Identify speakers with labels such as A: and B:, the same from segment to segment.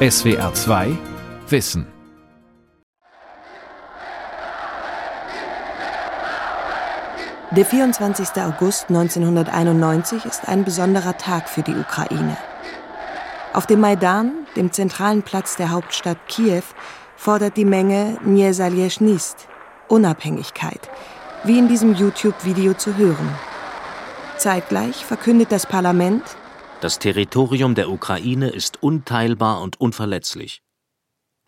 A: SWR 2 Wissen.
B: Der 24. August 1991 ist ein besonderer Tag für die Ukraine. Auf dem Maidan, dem zentralen Platz der Hauptstadt Kiew, fordert die Menge Niezalezhnist, Unabhängigkeit, wie in diesem YouTube-Video zu hören. Zeitgleich verkündet das Parlament,
C: das Territorium der Ukraine ist unteilbar und unverletzlich.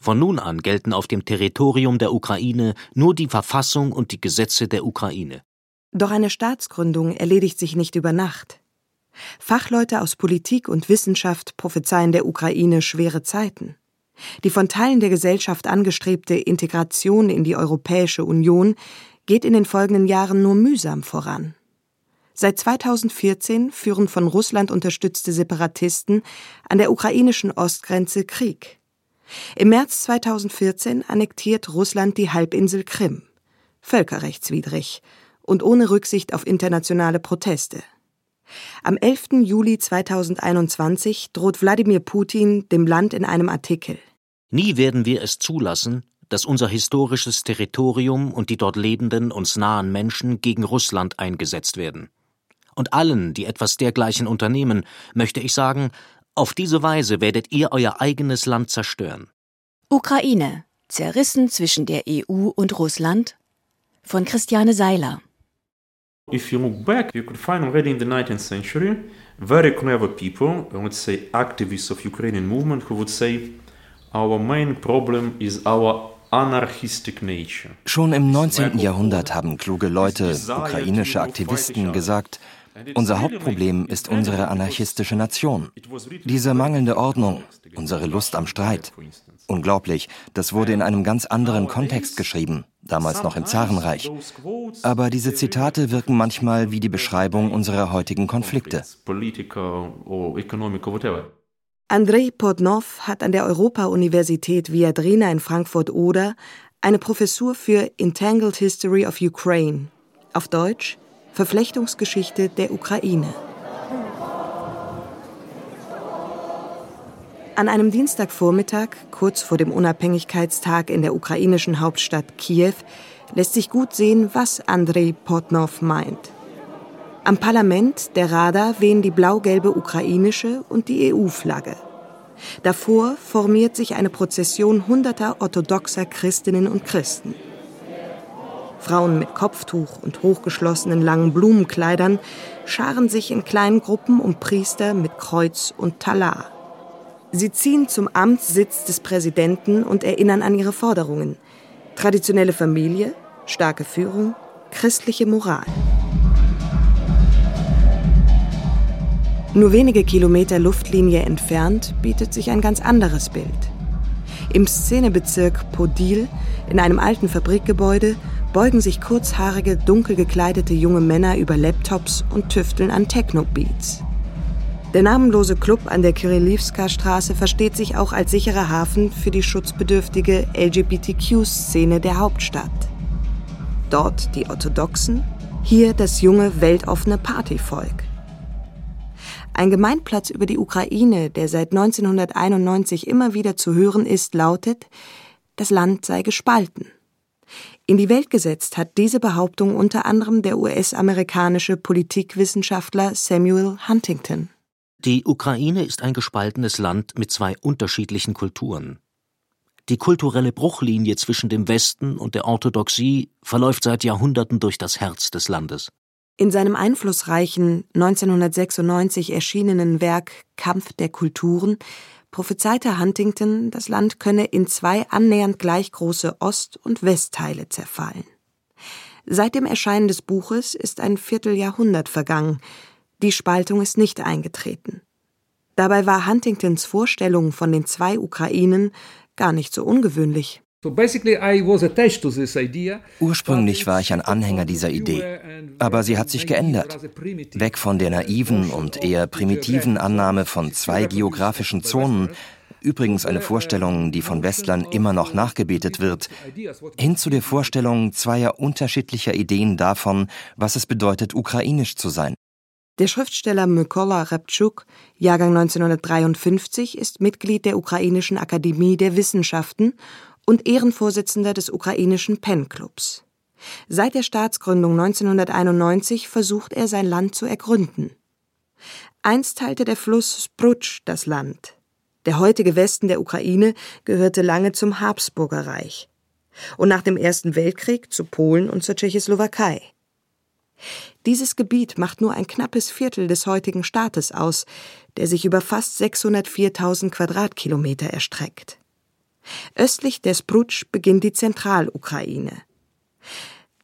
C: Von nun an gelten auf dem Territorium der Ukraine nur die Verfassung und die Gesetze der Ukraine.
B: Doch eine Staatsgründung erledigt sich nicht über Nacht. Fachleute aus Politik und Wissenschaft prophezeien der Ukraine schwere Zeiten. Die von Teilen der Gesellschaft angestrebte Integration in die Europäische Union geht in den folgenden Jahren nur mühsam voran. Seit 2014 führen von Russland unterstützte Separatisten an der ukrainischen Ostgrenze Krieg. Im März 2014 annektiert Russland die Halbinsel Krim. Völkerrechtswidrig und ohne Rücksicht auf internationale Proteste. Am 11. Juli 2021 droht Wladimir Putin dem Land in einem Artikel.
C: Nie werden wir es zulassen, dass unser historisches Territorium und die dort lebenden uns nahen Menschen gegen Russland eingesetzt werden. Und allen, die etwas dergleichen unternehmen, möchte ich sagen, auf diese Weise werdet ihr euer eigenes Land zerstören.
D: Ukraine, zerrissen zwischen der EU und Russland von Christiane Seiler.
E: If you look back, you could find already in the 19th century very clever people, let's say activists of Ukrainian movement, who would say, our main problem is our
F: Schon im 19. Jahrhundert haben kluge Leute, ukrainische Aktivisten gesagt, unser Hauptproblem ist unsere anarchistische Nation. Diese mangelnde Ordnung, unsere Lust am Streit. Unglaublich, das wurde in einem ganz anderen Kontext geschrieben, damals noch im Zarenreich. Aber diese Zitate wirken manchmal wie die Beschreibung unserer heutigen Konflikte.
B: Andrei Podnov hat an der Europa-Universität Viadrina in Frankfurt-Oder eine Professur für Entangled History of Ukraine, auf Deutsch Verflechtungsgeschichte der Ukraine. An einem Dienstagvormittag, kurz vor dem Unabhängigkeitstag in der ukrainischen Hauptstadt Kiew, lässt sich gut sehen, was Andrei Potnov meint. Am Parlament der Rada wehen die blau-gelbe ukrainische und die EU-Flagge. Davor formiert sich eine Prozession hunderter orthodoxer Christinnen und Christen. Frauen mit Kopftuch und hochgeschlossenen langen Blumenkleidern scharen sich in kleinen Gruppen um Priester mit Kreuz und Talar. Sie ziehen zum Amtssitz des Präsidenten und erinnern an ihre Forderungen. Traditionelle Familie, starke Führung, christliche Moral. Nur wenige Kilometer Luftlinie entfernt bietet sich ein ganz anderes Bild. Im Szenebezirk Podil, in einem alten Fabrikgebäude, beugen sich kurzhaarige, dunkel gekleidete junge Männer über Laptops und tüfteln an Techno-Beats. Der namenlose Club an der Kirillivska-Straße versteht sich auch als sicherer Hafen für die schutzbedürftige LGBTQ-Szene der Hauptstadt. Dort die Orthodoxen, hier das junge, weltoffene Partyvolk. Ein Gemeinplatz über die Ukraine, der seit 1991 immer wieder zu hören ist, lautet, das Land sei gespalten. In die Welt gesetzt hat diese Behauptung unter anderem der US-amerikanische Politikwissenschaftler Samuel Huntington.
C: Die Ukraine ist ein gespaltenes Land mit zwei unterschiedlichen Kulturen. Die kulturelle Bruchlinie zwischen dem Westen und der Orthodoxie verläuft seit Jahrhunderten durch das Herz des Landes.
B: In seinem einflussreichen 1996 erschienenen Werk Kampf der Kulturen prophezeite Huntington, das Land könne in zwei annähernd gleich große Ost- und Westteile zerfallen. Seit dem Erscheinen des Buches ist ein Vierteljahrhundert vergangen. Die Spaltung ist nicht eingetreten. Dabei war Huntingtons Vorstellung von den zwei Ukrainen gar nicht so ungewöhnlich.
F: Ursprünglich war ich ein Anhänger dieser Idee, aber sie hat sich geändert. Weg von der naiven und eher primitiven Annahme von zwei geografischen Zonen, übrigens eine Vorstellung, die von Westlern immer noch nachgebetet wird, hin zu der Vorstellung zweier unterschiedlicher Ideen davon, was es bedeutet, ukrainisch zu sein.
B: Der Schriftsteller Mykola Reptschuk, Jahrgang 1953, ist Mitglied der Ukrainischen Akademie der Wissenschaften und Ehrenvorsitzender des ukrainischen PEN-Clubs. Seit der Staatsgründung 1991 versucht er, sein Land zu ergründen. Einst teilte der Fluss Sprutsch das Land. Der heutige Westen der Ukraine gehörte lange zum Habsburgerreich und nach dem Ersten Weltkrieg zu Polen und zur Tschechoslowakei. Dieses Gebiet macht nur ein knappes Viertel des heutigen Staates aus, der sich über fast 604.000 Quadratkilometer erstreckt. Östlich der Sprutsch beginnt die Zentralukraine.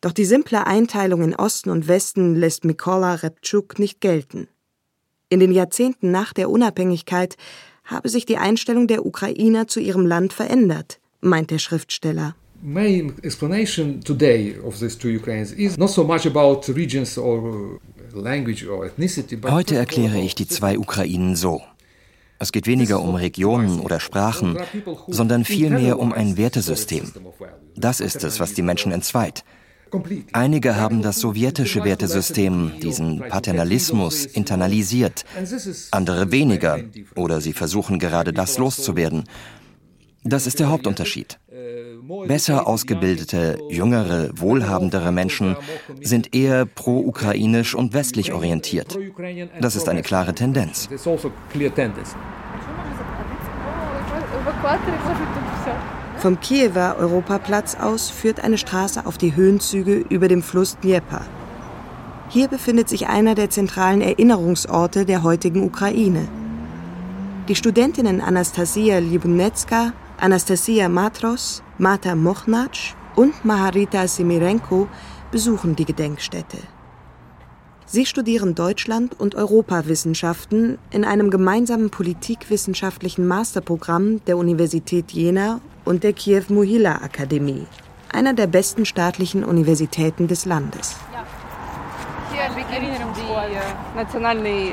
B: Doch die simple Einteilung in Osten und Westen lässt Mikola Reptschuk nicht gelten. In den Jahrzehnten nach der Unabhängigkeit habe sich die Einstellung der Ukrainer zu ihrem Land verändert, meint der Schriftsteller.
G: Main explanation today of these two Ukraines is not so much about regions or language or ethnicity.
F: Heute erkläre ich die zwei Ukrainen so. Es geht weniger um Regionen oder Sprachen, sondern vielmehr um ein Wertesystem. Das ist es, was die Menschen entzweit. Einige haben das sowjetische Wertesystem, diesen Paternalismus, internalisiert, andere weniger, oder sie versuchen gerade das loszuwerden. Das ist der Hauptunterschied. Besser ausgebildete, jüngere, wohlhabendere Menschen sind eher pro-ukrainisch und westlich orientiert. Das ist eine klare Tendenz.
B: Vom Kiewer Europaplatz aus führt eine Straße auf die Höhenzüge über dem Fluss Dnieper. Hier befindet sich einer der zentralen Erinnerungsorte der heutigen Ukraine. Die Studentinnen Anastasia Libunetska, Anastasia Matros, Mata Mochnatsch und Maharita Simirenko besuchen die Gedenkstätte. Sie studieren Deutschland- und Europawissenschaften in einem gemeinsamen politikwissenschaftlichen Masterprogramm der Universität Jena und der Kiew-Mohila-Akademie, einer der besten staatlichen Universitäten des Landes.
H: Hier beginnt die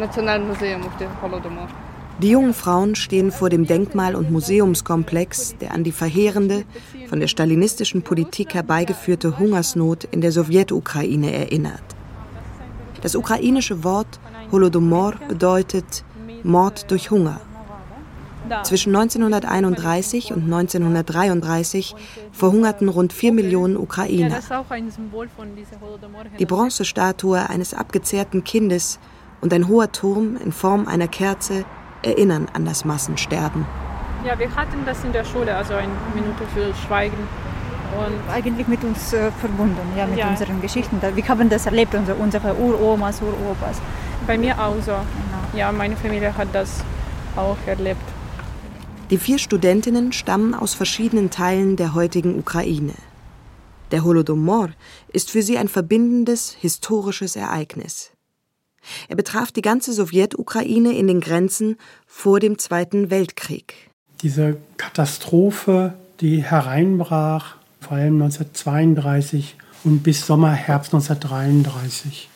H: Nationalmuseum auf dem Holodomor.
B: Die jungen Frauen stehen vor dem Denkmal- und Museumskomplex, der an die verheerende, von der stalinistischen Politik herbeigeführte Hungersnot in der Sowjetukraine erinnert. Das ukrainische Wort Holodomor bedeutet Mord durch Hunger. Zwischen 1931 und 1933 verhungerten rund vier Millionen Ukrainer. Die Bronzestatue eines abgezehrten Kindes und ein hoher Turm in Form einer Kerze erinnern an das Massensterben.
H: Ja, wir hatten das in der Schule, also eine Minute für Schweigen.
I: Und eigentlich mit uns äh, verbunden, ja, mit ja. unseren Geschichten. Wir haben das erlebt, unsere, unsere Uromas, Uropas.
H: Bei mir auch so. Genau. Ja, meine Familie hat das auch erlebt.
B: Die vier Studentinnen stammen aus verschiedenen Teilen der heutigen Ukraine. Der Holodomor ist für sie ein verbindendes historisches Ereignis. Er betraf die ganze Sowjetukraine in den Grenzen vor dem Zweiten Weltkrieg.
J: Diese Katastrophe, die hereinbrach, vor allem 1932 und bis Sommer, Herbst 1933.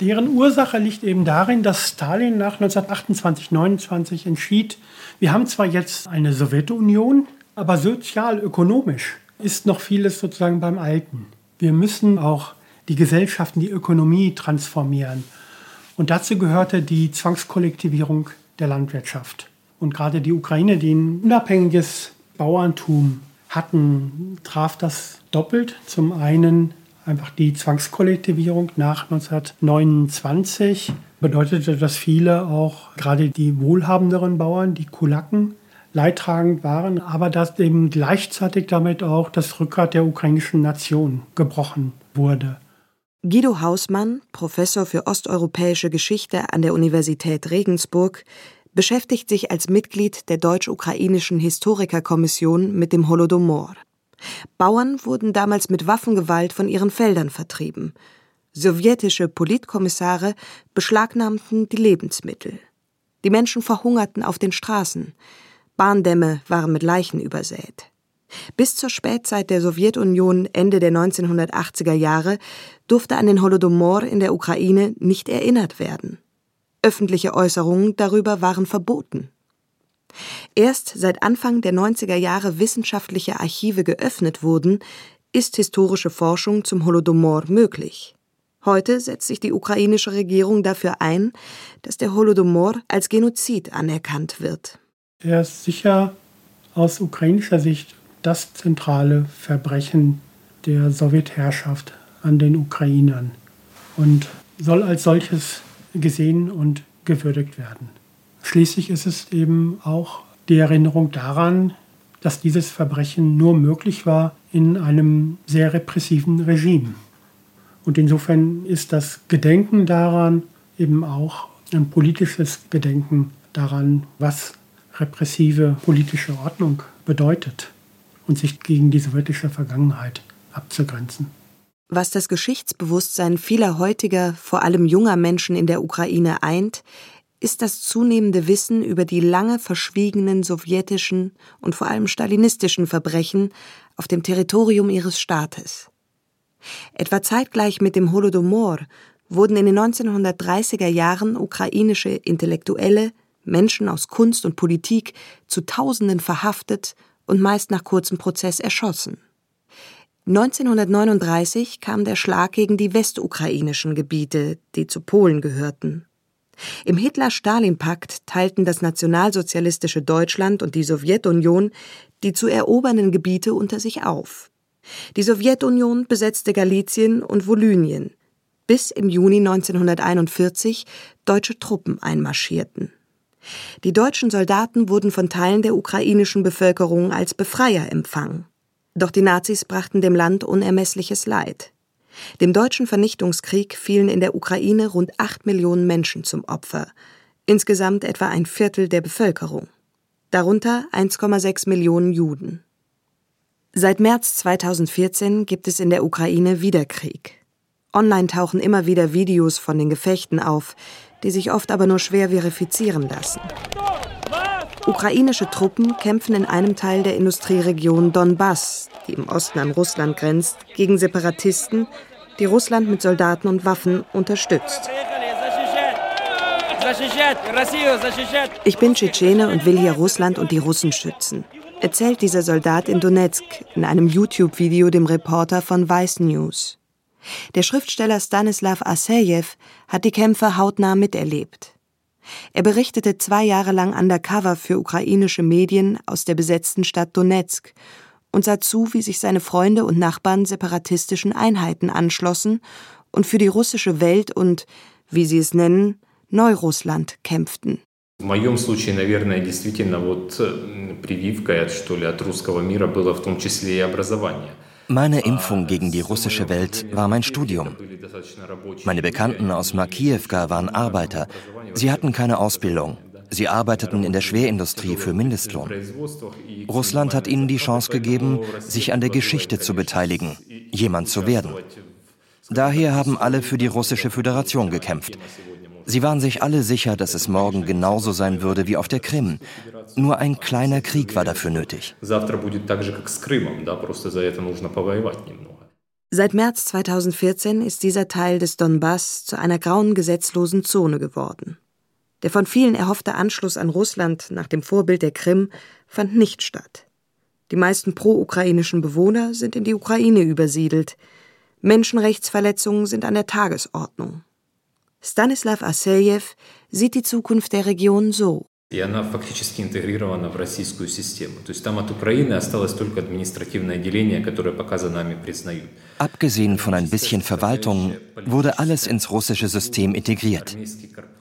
J: Deren Ursache liegt eben darin, dass Stalin nach 1928, 29 entschied, wir haben zwar jetzt eine Sowjetunion, aber sozial-ökonomisch ist noch vieles sozusagen beim Alten. Wir müssen auch die Gesellschaften, die Ökonomie transformieren. Und dazu gehörte die Zwangskollektivierung der Landwirtschaft. Und gerade die Ukraine, die ein unabhängiges Bauerntum hatten, traf das doppelt. Zum einen einfach die Zwangskollektivierung nach 1929 bedeutete, dass viele auch gerade die wohlhabenderen Bauern, die Kulaken, leidtragend waren, aber dass eben gleichzeitig damit auch das Rückgrat der ukrainischen Nation gebrochen wurde.
B: Guido Hausmann, Professor für osteuropäische Geschichte an der Universität Regensburg, beschäftigt sich als Mitglied der deutsch-ukrainischen Historikerkommission mit dem Holodomor. Bauern wurden damals mit Waffengewalt von ihren Feldern vertrieben. Sowjetische Politkommissare beschlagnahmten die Lebensmittel. Die Menschen verhungerten auf den Straßen. Bahndämme waren mit Leichen übersät. Bis zur Spätzeit der Sowjetunion Ende der 1980er Jahre durfte an den Holodomor in der Ukraine nicht erinnert werden. Öffentliche Äußerungen darüber waren verboten. Erst seit Anfang der 90er Jahre wissenschaftliche Archive geöffnet wurden, ist historische Forschung zum Holodomor möglich. Heute setzt sich die ukrainische Regierung dafür ein, dass der Holodomor als Genozid anerkannt wird.
J: Er ist sicher aus ukrainischer Sicht das zentrale Verbrechen der Sowjetherrschaft an den Ukrainern und soll als solches gesehen und gewürdigt werden. Schließlich ist es eben auch die Erinnerung daran, dass dieses Verbrechen nur möglich war in einem sehr repressiven Regime. Und insofern ist das Gedenken daran eben auch ein politisches Gedenken daran, was repressive politische Ordnung bedeutet und sich gegen die sowjetische Vergangenheit abzugrenzen.
B: Was das Geschichtsbewusstsein vieler heutiger, vor allem junger Menschen in der Ukraine eint, ist das zunehmende Wissen über die lange verschwiegenen sowjetischen und vor allem stalinistischen Verbrechen auf dem Territorium ihres Staates. Etwa zeitgleich mit dem Holodomor wurden in den 1930er Jahren ukrainische Intellektuelle, Menschen aus Kunst und Politik zu Tausenden verhaftet und meist nach kurzem Prozess erschossen. 1939 kam der Schlag gegen die westukrainischen Gebiete, die zu Polen gehörten. Im Hitler-Stalin-Pakt teilten das nationalsozialistische Deutschland und die Sowjetunion die zu erobernden Gebiete unter sich auf. Die Sowjetunion besetzte Galizien und Volynien, bis im Juni 1941 deutsche Truppen einmarschierten. Die deutschen Soldaten wurden von Teilen der ukrainischen Bevölkerung als Befreier empfangen. Doch die Nazis brachten dem Land unermessliches Leid. Dem deutschen Vernichtungskrieg fielen in der Ukraine rund acht Millionen Menschen zum Opfer, insgesamt etwa ein Viertel der Bevölkerung, darunter 1,6 Millionen Juden. Seit März 2014 gibt es in der Ukraine wieder Krieg. Online tauchen immer wieder Videos von den Gefechten auf, die sich oft aber nur schwer verifizieren lassen. Ukrainische Truppen kämpfen in einem Teil der Industrieregion Donbass, die im Osten an Russland grenzt, gegen Separatisten, die Russland mit Soldaten und Waffen unterstützt. Ich bin Tschetschene und will hier Russland und die Russen schützen, erzählt dieser Soldat in Donetsk in einem YouTube-Video dem Reporter von Vice News. Der Schriftsteller Stanislav Asejew hat die Kämpfe hautnah miterlebt. Er berichtete zwei Jahre lang undercover für ukrainische Medien aus der besetzten Stadt Donetsk und sah zu, wie sich seine Freunde und Nachbarn separatistischen Einheiten anschlossen und für die russische Welt und, wie sie es nennen, Neurussland kämpften. В моем случае, наверное, действительно вот прививка, что ли, от русского мира было в том числе и образование.
F: Meine Impfung gegen die russische Welt war mein Studium. Meine Bekannten aus Makiewka waren Arbeiter. Sie hatten keine Ausbildung. Sie arbeiteten in der Schwerindustrie für Mindestlohn. Russland hat ihnen die Chance gegeben, sich an der Geschichte zu beteiligen, jemand zu werden. Daher haben alle für die russische Föderation gekämpft. Sie waren sich alle sicher, dass es morgen genauso sein würde wie auf der Krim. Nur ein kleiner Krieg war dafür nötig.
B: Seit März 2014 ist dieser Teil des Donbass zu einer grauen gesetzlosen Zone geworden. Der von vielen erhoffte Anschluss an Russland nach dem Vorbild der Krim fand nicht statt. Die meisten pro-ukrainischen Bewohner sind in die Ukraine übersiedelt. Menschenrechtsverletzungen sind an der Tagesordnung. Stanislav Asejew sieht die Zukunft der Region so. И она фактически интегрирована в российскую систему. То есть там от Украины осталось только административное отделение, которое пока за нами признают.
F: Abgesehen von ein bisschen Verwaltung wurde alles ins russische System integriert.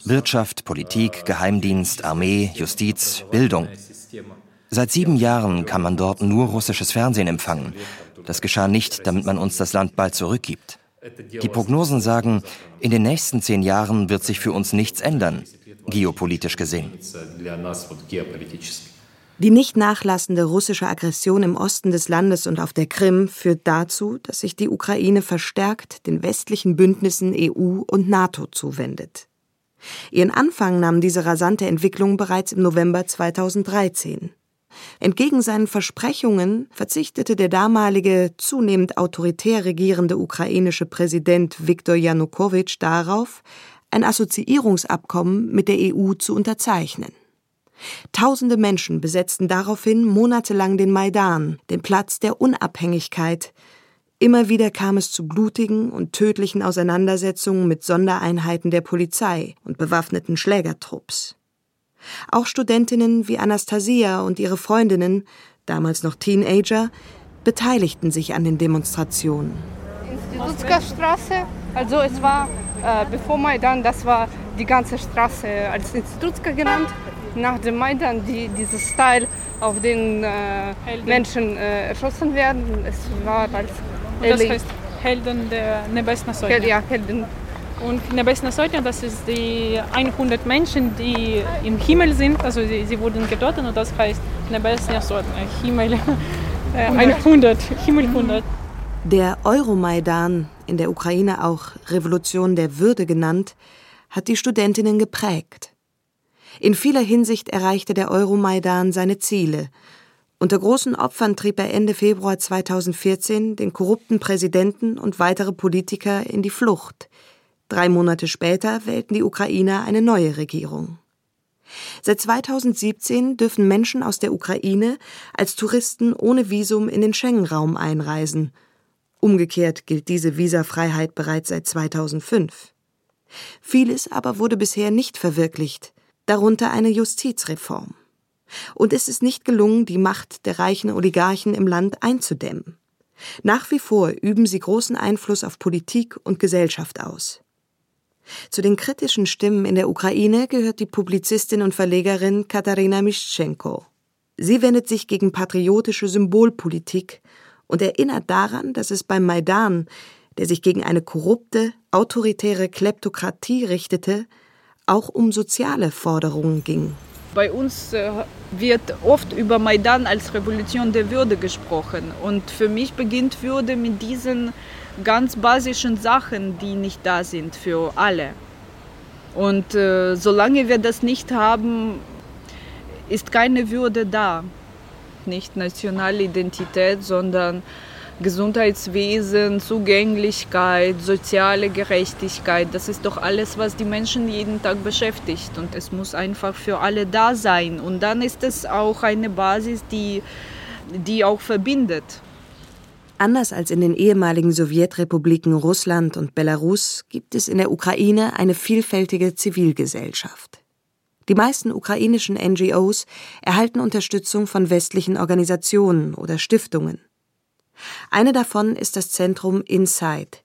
F: Wirtschaft, Politik, Geheimdienst, Armee, Justiz, Bildung. Seit sieben Jahren kann man dort nur russisches Fernsehen empfangen. Das geschah nicht, damit man uns das Land bald zurückgibt. Die Prognosen sagen, in den nächsten zehn Jahren wird sich für uns nichts ändern, geopolitisch gesehen.
B: Die nicht nachlassende russische Aggression im Osten des Landes und auf der Krim führt dazu, dass sich die Ukraine verstärkt den westlichen Bündnissen EU und NATO zuwendet. Ihren Anfang nahm diese rasante Entwicklung bereits im November 2013. Entgegen seinen Versprechungen verzichtete der damalige zunehmend autoritär regierende ukrainische Präsident Viktor Janukowitsch darauf, ein Assoziierungsabkommen mit der EU zu unterzeichnen. Tausende Menschen besetzten daraufhin monatelang den Maidan, den Platz der Unabhängigkeit, Immer wieder kam es zu blutigen und tödlichen Auseinandersetzungen mit Sondereinheiten der Polizei und bewaffneten Schlägertrupps. Auch Studentinnen wie Anastasia und ihre Freundinnen, damals noch Teenager, beteiligten sich an den Demonstrationen.
H: Institutska also es war äh, bevor Maidan, das war die ganze Straße als Institutska genannt. Nach dem Maidan die, dieses Teil, auf den äh, Menschen äh, erschossen werden, es war als
K: und das heißt Helden der Nebesna Sotnia.
H: Ja, Helden.
K: Und Nebesna Sotnia, das ist die 100 Menschen, die im Himmel sind. Also sie, sie wurden getötet und das heißt Nebesna Sotnia, Himmel 100, Himmel 100.
B: Der Euromaidan, in der Ukraine auch Revolution der Würde genannt, hat die Studentinnen geprägt. In vieler Hinsicht erreichte der Euromaidan seine Ziele – unter großen Opfern trieb er Ende Februar 2014 den korrupten Präsidenten und weitere Politiker in die Flucht. Drei Monate später wählten die Ukrainer eine neue Regierung. Seit 2017 dürfen Menschen aus der Ukraine als Touristen ohne Visum in den Schengen-Raum einreisen. Umgekehrt gilt diese Visafreiheit bereits seit 2005. Vieles aber wurde bisher nicht verwirklicht, darunter eine Justizreform. Und es ist nicht gelungen, die Macht der reichen Oligarchen im Land einzudämmen. Nach wie vor üben sie großen Einfluss auf Politik und Gesellschaft aus. Zu den kritischen Stimmen in der Ukraine gehört die Publizistin und Verlegerin Katharina Mischenko. Sie wendet sich gegen patriotische Symbolpolitik und erinnert daran, dass es beim Maidan, der sich gegen eine korrupte, autoritäre Kleptokratie richtete, auch um soziale Forderungen ging.
L: Bei uns äh, wird oft über Maidan als Revolution der Würde gesprochen. Und für mich beginnt Würde mit diesen ganz basischen Sachen, die nicht da sind für alle. Und äh, solange wir das nicht haben, ist keine Würde da. Nicht nationale Identität, sondern Gesundheitswesen, Zugänglichkeit, soziale Gerechtigkeit, das ist doch alles, was die Menschen jeden Tag beschäftigt. Und es muss einfach für alle da sein. Und dann ist es auch eine Basis, die, die auch verbindet.
B: Anders als in den ehemaligen Sowjetrepubliken Russland und Belarus gibt es in der Ukraine eine vielfältige Zivilgesellschaft. Die meisten ukrainischen NGOs erhalten Unterstützung von westlichen Organisationen oder Stiftungen. Eine davon ist das Zentrum Inside,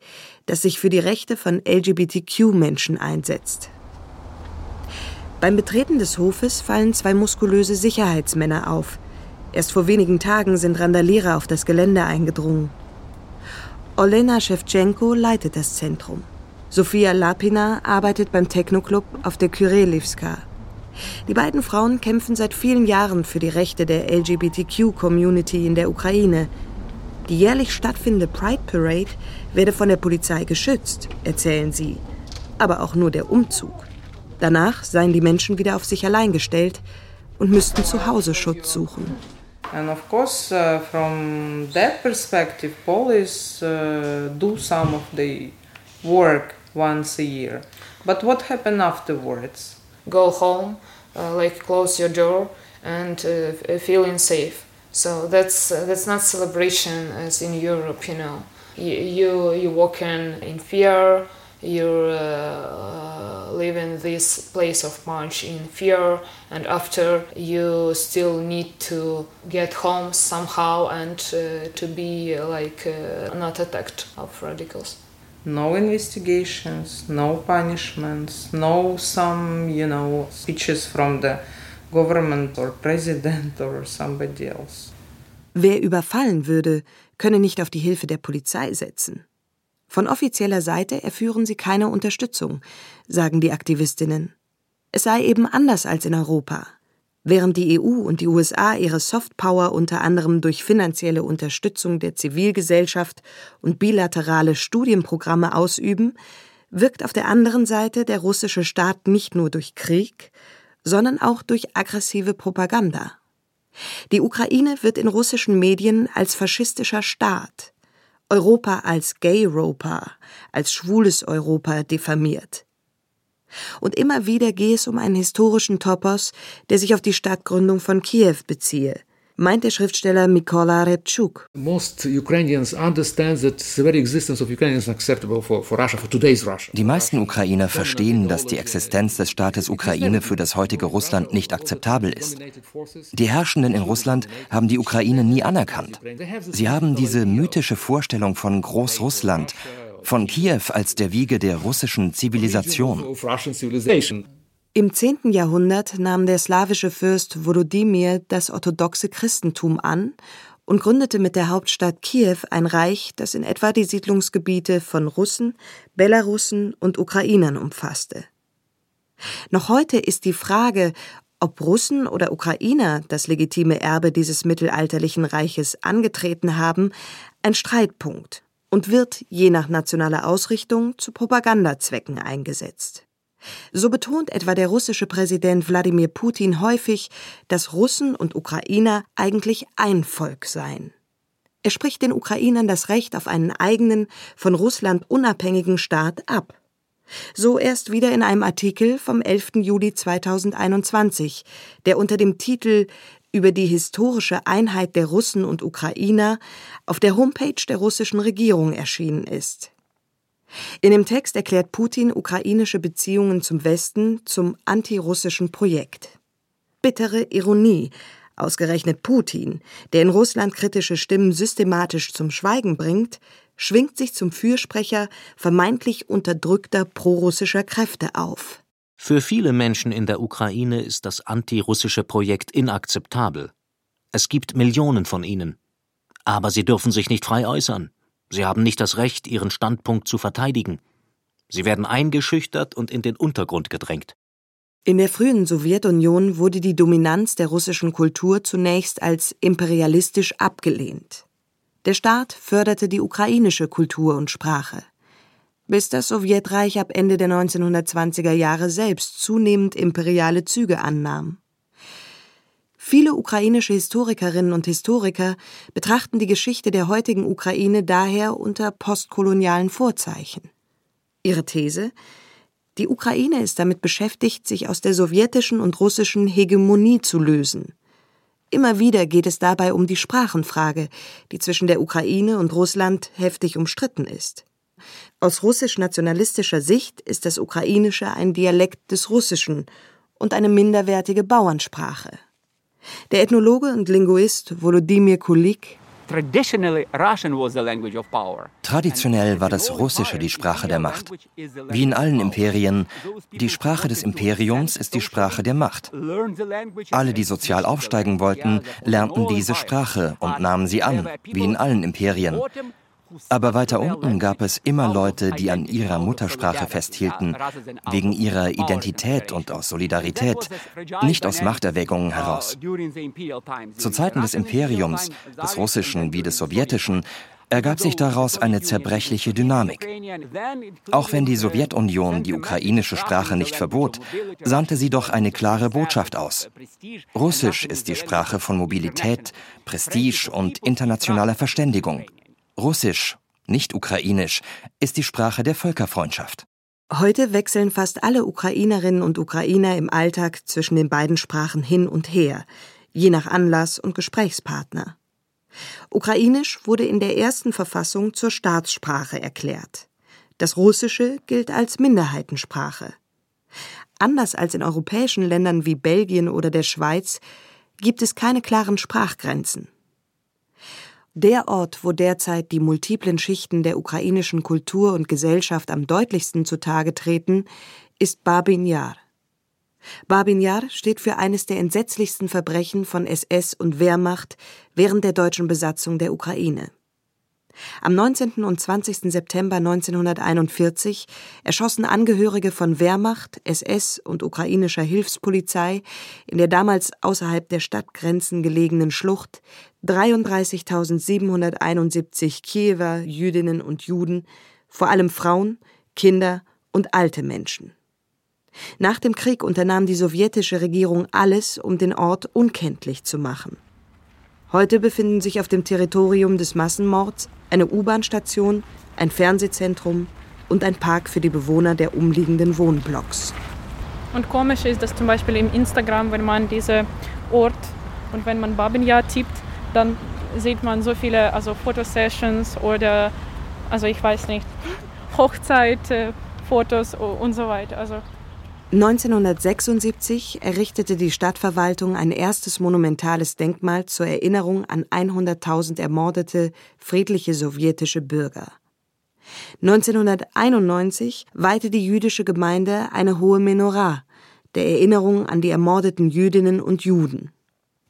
B: das sich für die Rechte von LGBTQ-Menschen einsetzt. Beim Betreten des Hofes fallen zwei muskulöse Sicherheitsmänner auf. Erst vor wenigen Tagen sind Randalierer auf das Gelände eingedrungen. Olena Shevchenko leitet das Zentrum. Sofia Lapina arbeitet beim Technoclub auf der Kyrillivska. Die beiden Frauen kämpfen seit vielen Jahren für die Rechte der LGBTQ-Community in der Ukraine, die jährlich stattfindende Pride Parade werde von der Polizei geschützt, erzählen sie. Aber auch nur der Umzug. Danach seien die Menschen wieder auf sich allein gestellt und müssten zu Hause Schutz suchen.
M: And of course, uh, from that perspective, police uh, do some of the work once a year. But what happened afterwards?
N: Go home, uh, like close your door and uh, feeling safe. So that's uh, that's not celebration as in Europe, you know. You you, you walk in in fear. You uh, live in this place of March in fear, and after you still need to get home somehow and uh, to be like uh, not attacked of radicals.
M: No investigations, no punishments, no some you know speeches from the government or president or somebody else.
B: Wer überfallen würde, könne nicht auf die Hilfe der Polizei setzen. Von offizieller Seite erführen sie keine Unterstützung, sagen die Aktivistinnen. Es sei eben anders als in Europa. Während die EU und die USA ihre Softpower unter anderem durch finanzielle Unterstützung der Zivilgesellschaft und bilaterale Studienprogramme ausüben, wirkt auf der anderen Seite der russische Staat nicht nur durch Krieg, sondern auch durch aggressive Propaganda. Die Ukraine wird in russischen Medien als faschistischer Staat, Europa als Gay-Europa, als schwules Europa diffamiert. Und immer wieder gehe es um einen historischen Topos, der sich auf die Stadtgründung von Kiew beziehe, meint der Schriftsteller Mikola Repchuk.
F: Die meisten Ukrainer verstehen, dass die Existenz des Staates Ukraine für das heutige Russland nicht akzeptabel ist. Die Herrschenden in Russland haben die Ukraine nie anerkannt. Sie haben diese mythische Vorstellung von Großrussland, von Kiew als der Wiege der russischen Zivilisation.
B: Im 10. Jahrhundert nahm der slawische Fürst Volodymyr das orthodoxe Christentum an und gründete mit der Hauptstadt Kiew ein Reich, das in etwa die Siedlungsgebiete von Russen, Belarussen und Ukrainern umfasste. Noch heute ist die Frage, ob Russen oder Ukrainer das legitime Erbe dieses mittelalterlichen Reiches angetreten haben, ein Streitpunkt und wird je nach nationaler Ausrichtung zu Propagandazwecken eingesetzt. So betont etwa der russische Präsident Wladimir Putin häufig, dass Russen und Ukrainer eigentlich ein Volk seien. Er spricht den Ukrainern das Recht auf einen eigenen, von Russland unabhängigen Staat ab. So erst wieder in einem Artikel vom 11. Juli 2021, der unter dem Titel über die historische Einheit der Russen und Ukrainer auf der Homepage der russischen Regierung erschienen ist. In dem Text erklärt Putin ukrainische Beziehungen zum Westen zum antirussischen Projekt. Bittere Ironie, ausgerechnet Putin, der in Russland kritische Stimmen systematisch zum Schweigen bringt, schwingt sich zum Fürsprecher vermeintlich unterdrückter prorussischer Kräfte auf.
C: Für viele Menschen in der Ukraine ist das antirussische Projekt inakzeptabel. Es gibt Millionen von ihnen. Aber sie dürfen sich nicht frei äußern. Sie haben nicht das Recht, ihren Standpunkt zu verteidigen. Sie werden eingeschüchtert und in den Untergrund gedrängt.
B: In der frühen Sowjetunion wurde die Dominanz der russischen Kultur zunächst als imperialistisch abgelehnt. Der Staat förderte die ukrainische Kultur und Sprache. Bis das Sowjetreich ab Ende der 1920er Jahre selbst zunehmend imperiale Züge annahm. Viele ukrainische Historikerinnen und Historiker betrachten die Geschichte der heutigen Ukraine daher unter postkolonialen Vorzeichen. Ihre These Die Ukraine ist damit beschäftigt, sich aus der sowjetischen und russischen Hegemonie zu lösen. Immer wieder geht es dabei um die Sprachenfrage, die zwischen der Ukraine und Russland heftig umstritten ist. Aus russisch-nationalistischer Sicht ist das Ukrainische ein Dialekt des Russischen und eine minderwertige Bauernsprache. Der Ethnologe und Linguist Volodymyr Kulik
F: Traditionell war das Russische die Sprache der Macht. Wie in allen Imperien, die Sprache des Imperiums ist die Sprache der Macht. Alle, die sozial aufsteigen wollten, lernten diese Sprache und nahmen sie an, wie in allen Imperien. Aber weiter unten gab es immer Leute, die an ihrer Muttersprache festhielten, wegen ihrer Identität und aus Solidarität, nicht aus Machterwägungen heraus. Zu Zeiten des Imperiums, des russischen wie des sowjetischen, ergab sich daraus eine zerbrechliche Dynamik. Auch wenn die Sowjetunion die ukrainische Sprache nicht verbot, sandte sie doch eine klare Botschaft aus. Russisch ist die Sprache von Mobilität, Prestige und internationaler Verständigung. Russisch, nicht ukrainisch, ist die Sprache der Völkerfreundschaft.
B: Heute wechseln fast alle Ukrainerinnen und Ukrainer im Alltag zwischen den beiden Sprachen hin und her, je nach Anlass und Gesprächspartner. Ukrainisch wurde in der ersten Verfassung zur Staatssprache erklärt. Das Russische gilt als Minderheitensprache. Anders als in europäischen Ländern wie Belgien oder der Schweiz gibt es keine klaren Sprachgrenzen. Der Ort, wo derzeit die multiplen Schichten der ukrainischen Kultur und Gesellschaft am deutlichsten zutage treten, ist Babin Yar. Babin Yar steht für eines der entsetzlichsten Verbrechen von SS und Wehrmacht während der deutschen Besatzung der Ukraine. Am 19. und 20. September 1941 erschossen Angehörige von Wehrmacht, SS und ukrainischer Hilfspolizei in der damals außerhalb der Stadtgrenzen gelegenen Schlucht 33.771 Kiewer Jüdinnen und Juden, vor allem Frauen, Kinder und alte Menschen. Nach dem Krieg unternahm die sowjetische Regierung alles, um den Ort unkenntlich zu machen. Heute befinden sich auf dem Territorium des Massenmords eine U-Bahn-Station, ein Fernsehzentrum und ein Park für die Bewohner der umliegenden Wohnblocks.
K: Und komisch ist, dass zum Beispiel im Instagram, wenn man diesen Ort Und wenn man Babinja tippt, dann sieht man so viele also Fotosessions oder, also ich weiß nicht, Hochzeitfotos und so weiter. Also
B: 1976 errichtete die Stadtverwaltung ein erstes monumentales Denkmal zur Erinnerung an 100.000 ermordete friedliche sowjetische Bürger. 1991 weihte die jüdische Gemeinde eine hohe Menorah der Erinnerung an die ermordeten Jüdinnen und Juden.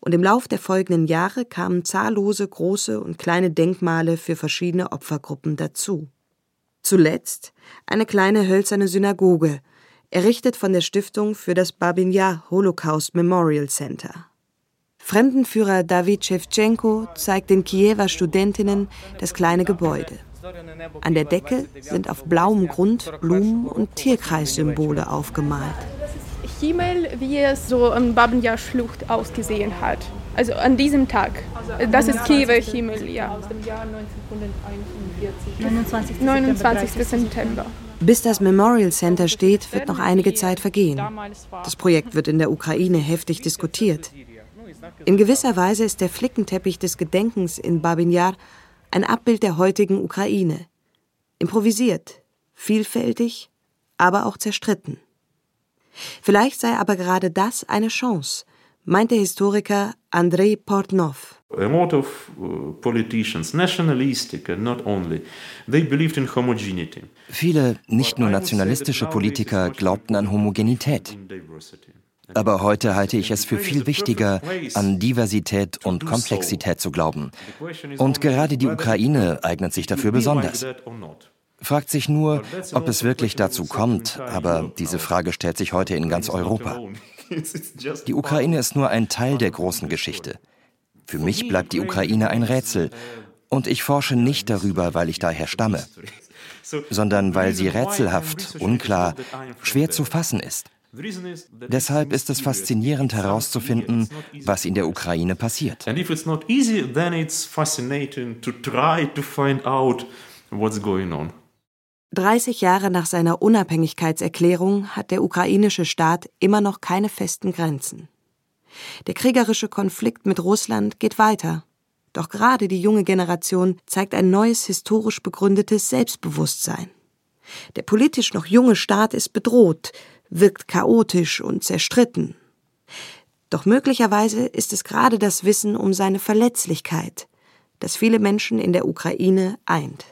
B: Und im Lauf der folgenden Jahre kamen zahllose große und kleine Denkmale für verschiedene Opfergruppen dazu. Zuletzt eine kleine hölzerne Synagoge, errichtet von der Stiftung für das Babin Yar Holocaust Memorial Center. Fremdenführer David Shevchenko zeigt den Kiewer Studentinnen das kleine Gebäude. An der Decke sind auf blauem Grund Blumen und Tierkreissymbole aufgemalt.
H: Himmel, wie es so am Babinja Schlucht ausgesehen hat. Also an diesem Tag. Das ist Kiewer Himmel, ja. Aus dem Jahr 1949. 29. 29. September.
B: Bis das Memorial Center steht, wird noch einige Zeit vergehen. Das Projekt wird in der Ukraine heftig diskutiert. In gewisser Weise ist der Flickenteppich des Gedenkens in Babinjar ein Abbild der heutigen Ukraine. Improvisiert, vielfältig, aber auch zerstritten. Vielleicht sei aber gerade das eine Chance, meint der Historiker Andrei Portnov.
E: A lot of uh, politicians, nationalistic and not only, they believed in homogeneity.
F: Viele nicht nur nationalistische Politiker glaubten an Homogenität. Aber heute halte ich es für viel wichtiger, an Diversität und Komplexität zu glauben. Und gerade die Ukraine eignet sich dafür besonders fragt sich nur, ob es wirklich dazu kommt, aber diese Frage stellt sich heute in ganz Europa. Die Ukraine ist nur ein Teil der großen Geschichte. Für mich bleibt die Ukraine ein Rätsel, und ich forsche nicht darüber, weil ich daher stamme, sondern weil sie rätselhaft, unklar, schwer zu fassen ist. Deshalb ist es faszinierend herauszufinden, was in der Ukraine passiert.
B: What's going on. 30 Jahre nach seiner Unabhängigkeitserklärung hat der ukrainische Staat immer noch keine festen Grenzen. Der kriegerische Konflikt mit Russland geht weiter. Doch gerade die junge Generation zeigt ein neues historisch begründetes Selbstbewusstsein. Der politisch noch junge Staat ist bedroht, wirkt chaotisch und zerstritten. Doch möglicherweise ist es gerade das Wissen um seine Verletzlichkeit, das viele Menschen in der Ukraine eint.